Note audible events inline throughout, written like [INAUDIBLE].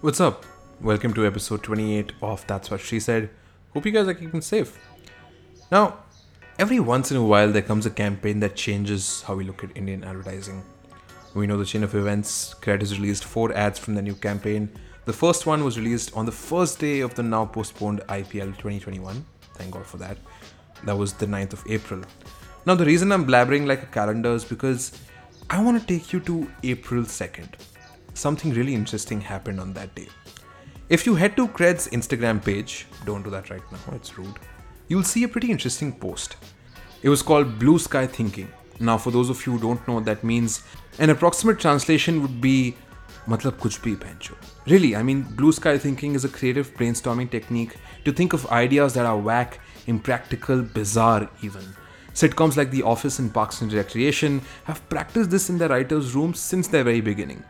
What's up? Welcome to episode 28 of That's What She Said. Hope you guys are keeping safe. Now, every once in a while, there comes a campaign that changes how we look at Indian advertising. We know the chain of events. Cred has released four ads from the new campaign. The first one was released on the first day of the now postponed IPL 2021. Thank God for that. That was the 9th of April. Now, the reason I'm blabbering like a calendar is because I want to take you to April 2nd something really interesting happened on that day. If you head to Cred's Instagram page, don't do that right now, it's rude, you'll see a pretty interesting post. It was called Blue Sky Thinking. Now, for those of you who don't know what that means, an approximate translation would be Matlab kuch bhi pencho. Really, I mean, blue sky thinking is a creative brainstorming technique to think of ideas that are whack, impractical, bizarre even. Sitcoms like The Office and Parks and Recreation have practiced this in their writers' rooms since their very beginning.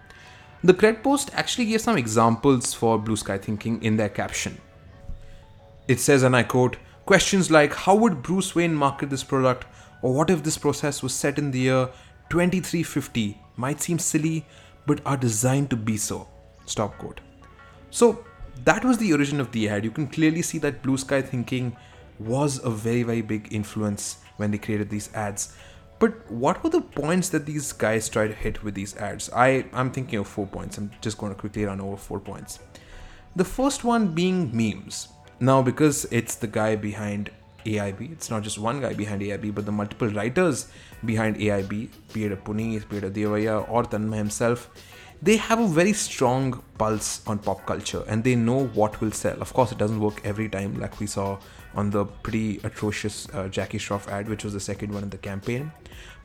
The Cred post actually gave some examples for blue sky thinking in their caption. It says, and I quote, questions like how would Bruce Wayne market this product, or what if this process was set in the year 2350 might seem silly, but are designed to be so. Stop quote. So that was the origin of the ad. You can clearly see that blue sky thinking was a very, very big influence when they created these ads. But what were the points that these guys tried to hit with these ads? I, I'm thinking of four points. I'm just going to quickly run over four points. The first one being memes. Now, because it's the guy behind AIB, it's not just one guy behind AIB, but the multiple writers behind AIB, be it a Puneet, be it a Devaiah, or Tanmay himself, they have a very strong pulse on pop culture and they know what will sell. Of course, it doesn't work every time, like we saw on the pretty atrocious uh, Jackie Shroff ad, which was the second one in the campaign.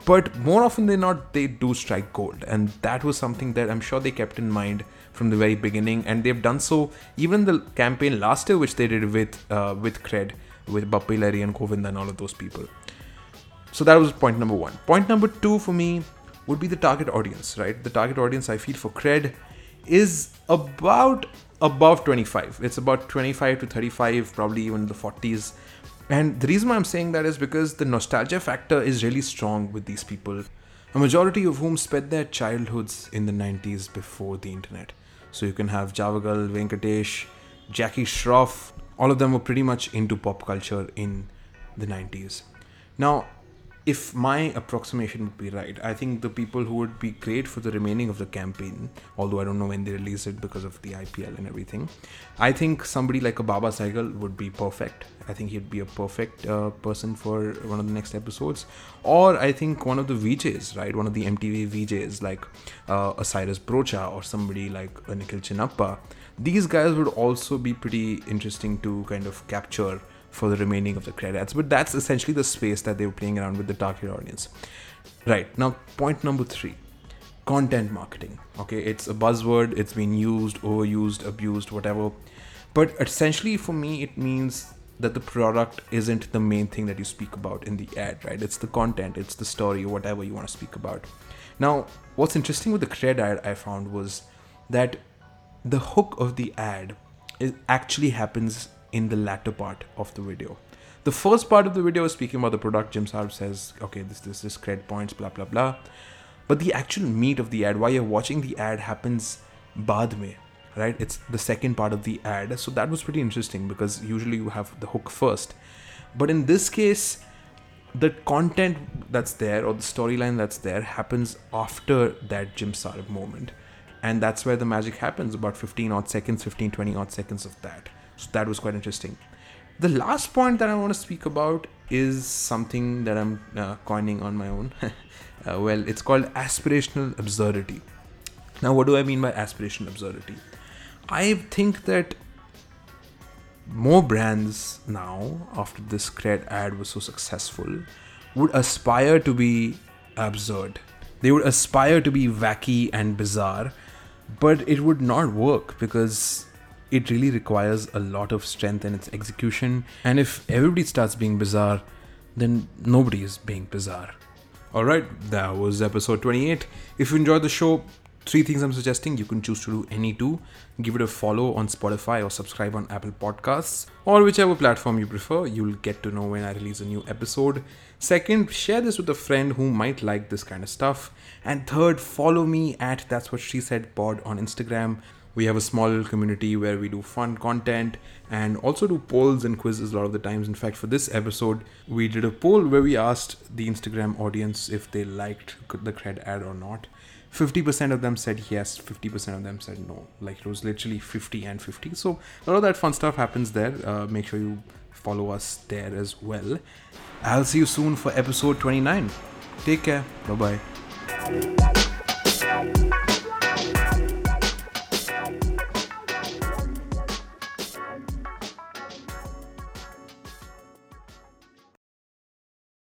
But more often than not, they do strike gold, and that was something that I'm sure they kept in mind from the very beginning, and they've done so even the campaign last year, which they did with uh, with Cred, with Bappi Lahiri and Govinda and all of those people. So that was point number one. Point number two for me would be the target audience, right? The target audience I feel for Cred is about above 25. It's about 25 to 35, probably even the 40s. And the reason why I'm saying that is because the nostalgia factor is really strong with these people, a majority of whom spent their childhoods in the 90s before the internet. So you can have Javagal, Venkatesh, Jackie Shroff, all of them were pretty much into pop culture in the 90s. Now, if my approximation would be right, I think the people who would be great for the remaining of the campaign, although I don't know when they release it because of the IPL and everything, I think somebody like a Baba Sehgal would be perfect. I think he'd be a perfect uh, person for one of the next episodes. Or I think one of the VJs, right? One of the MTV VJs like uh, a Cyrus Broacha or somebody like a Nikhil Chinapa. These guys would also be pretty interesting to kind of capture for the remaining of the credits. But that's essentially the space that they were playing around with the target audience. Right, now, point number three content marketing. Okay, it's a buzzword, it's been used, overused, abused, whatever. But essentially, for me, it means that the product isn't the main thing that you speak about in the ad, right? It's the content, it's the story, whatever you want to speak about. Now, what's interesting with the cred ad I found was that the hook of the ad actually happens in the latter part of the video. The first part of the video is speaking about the product. Jim Sarbh says, okay, this, this, this, cred points, blah, blah, blah. But the actual meat of the ad, while you're watching the ad, happens baad mein, right? It's the second part of the ad. So that was pretty interesting because usually you have the hook first. But in this case, the content that's there or the storyline that's there happens after that Jim Sarbh moment. And that's where the magic happens about 15 odd seconds, 15, 20 odd seconds of that. So that was quite interesting. The last point that I want to speak about is something that I'm uh, coining on my own. [LAUGHS] uh, well, it's called aspirational absurdity. Now, what do I mean by aspirational absurdity? I think that more brands now, after this cred ad was so successful, would aspire to be absurd. They would aspire to be wacky and bizarre, but it would not work because it really requires a lot of strength in its execution. And if everybody starts being bizarre, then nobody is being bizarre. Alright, that was episode 28. If you enjoyed the show, Three things I'm suggesting. You can choose to do any two. Give it a follow on Spotify or subscribe on Apple Podcasts or whichever platform you prefer. You'll get to know when I release a new episode. Second, share this with a friend who might like this kind of stuff. And third, follow me at That's What She Said Pod on Instagram. We have a small community where we do fun content and also do polls and quizzes a lot of the times. In fact, for this episode, we did a poll where we asked the Instagram audience if they liked the cred ad or not. 50% of them said yes, 50% of them said no. Like it was literally 50 and 50. So a lot of that fun stuff happens there. Uh, make sure you follow us there as well. I'll see you soon for episode 29. Take care. Bye bye.